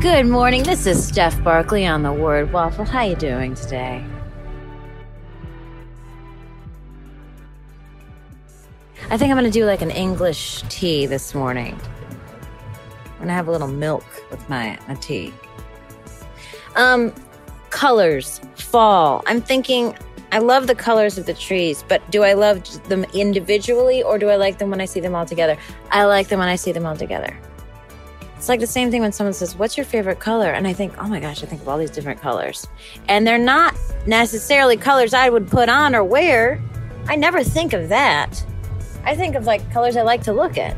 Good morning. This is Steph Barkley on the Word Waffle. How you doing today? I think I'm going to do like an English tea this morning. I'm going to have a little milk with my, my tea. Um, colors, fall. I'm thinking I love the colors of the trees, but do I love them individually or do I like them when I see them all together? I like them when I see them all together. It's like the same thing when someone says, What's your favorite color? And I think, Oh my gosh, I think of all these different colors. And they're not necessarily colors I would put on or wear. I never think of that. I think of like colors I like to look at.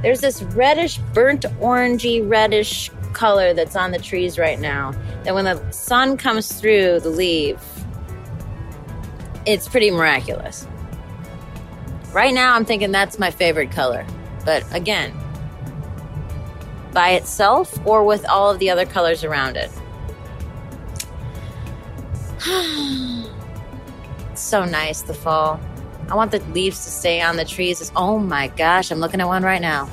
There's this reddish, burnt orangey, reddish color that's on the trees right now. That when the sun comes through the leaf, it's pretty miraculous. Right now, I'm thinking that's my favorite color. But again, by itself or with all of the other colors around it. so nice, the fall. I want the leaves to stay on the trees. Oh my gosh, I'm looking at one right now.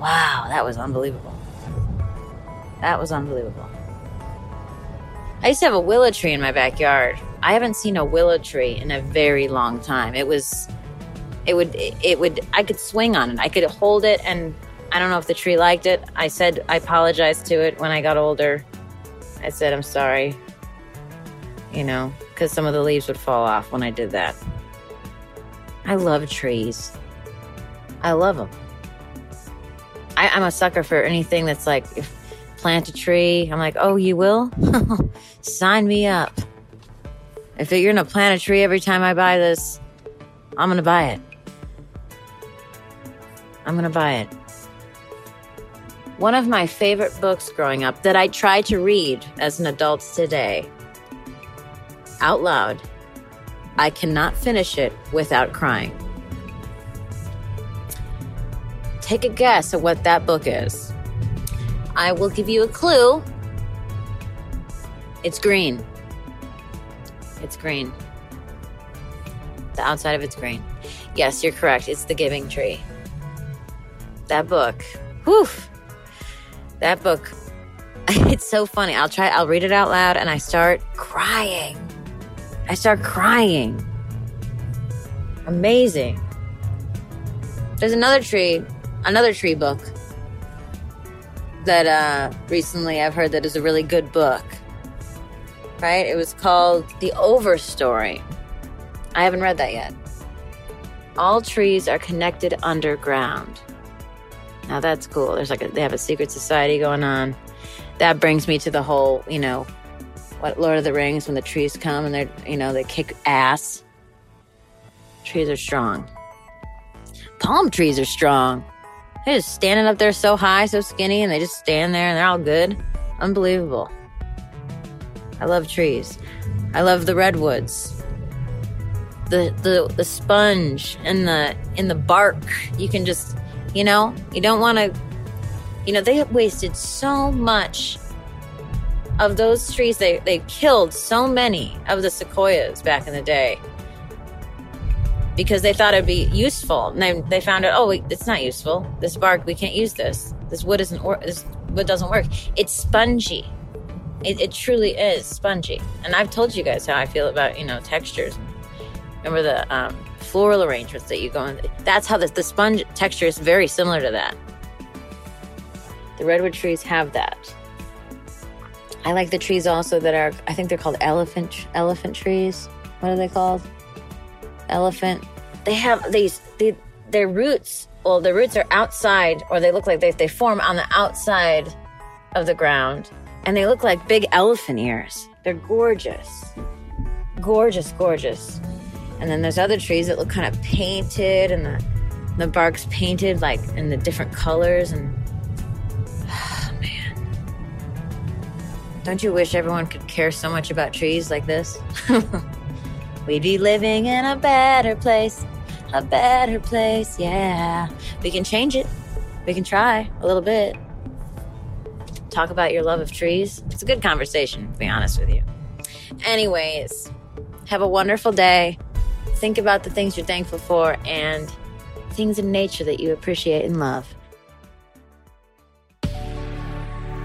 Wow, that was unbelievable. That was unbelievable. I used to have a willow tree in my backyard. I haven't seen a willow tree in a very long time. It was, it would, it would, I could swing on it. I could hold it and I don't know if the tree liked it. I said I apologized to it when I got older. I said I'm sorry. You know, because some of the leaves would fall off when I did that. I love trees. I love them. I, am a sucker for anything that's like, if plant a tree, I'm like, oh, you will? Sign me up. If you're gonna plant a tree every time I buy this, I'm gonna buy it. I'm gonna buy it. One of my favorite books growing up that I try to read as an adult today, out loud, I cannot finish it without crying. Take a guess at what that book is. I will give you a clue. It's green. It's green. The outside of it's green. Yes, you're correct. It's The Giving Tree. That book. Whew that book, it's so funny. I'll try, I'll read it out loud and I start crying. I start crying. Amazing. There's another tree, another tree book that uh, recently I've heard that is a really good book. Right? It was called The Overstory. I haven't read that yet. All trees are connected underground. Now that's cool. There's like a, they have a secret society going on. That brings me to the whole, you know, what Lord of the Rings when the trees come and they're, you know, they kick ass. Trees are strong. Palm trees are strong. They're just standing up there so high, so skinny, and they just stand there and they're all good. Unbelievable. I love trees. I love the redwoods. The the the sponge and the in the bark. You can just you know, you don't want to, you know, they wasted so much of those trees. They, they killed so many of the sequoias back in the day because they thought it'd be useful. And they, they found out, oh, it's not useful. This bark, we can't use this. This wood isn't, or, this wood doesn't work. It's spongy. It, it truly is spongy. And I've told you guys how I feel about, you know, textures. Remember the, um, floral arrangements that you go in. That's how the, the sponge texture is very similar to that. The redwood trees have that. I like the trees also that are, I think they're called elephant elephant trees. What are they called? Elephant. They have these, they, their roots, well, the roots are outside, or they look like they, they form on the outside of the ground, and they look like big elephant ears. They're gorgeous. Gorgeous, gorgeous. And then there's other trees that look kind of painted and the, the bark's painted like in the different colors. And oh, man, don't you wish everyone could care so much about trees like this? We'd be living in a better place, a better place, yeah. We can change it. We can try a little bit. Talk about your love of trees. It's a good conversation, to be honest with you. Anyways, have a wonderful day. Think about the things you're thankful for and things in nature that you appreciate and love.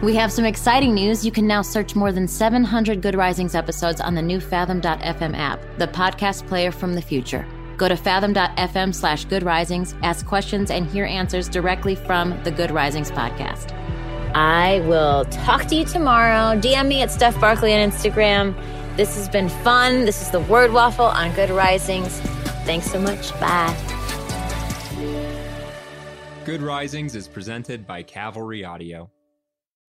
We have some exciting news. You can now search more than 700 Good Risings episodes on the new Fathom.fm app, the podcast player from the future. Go to fathom.fm slash good risings, ask questions, and hear answers directly from the Good Risings podcast. I will talk to you tomorrow. DM me at Steph Barkley on Instagram. This has been fun. This is the Word Waffle on Good Risings. Thanks so much. Bye. Good Risings is presented by Cavalry Audio.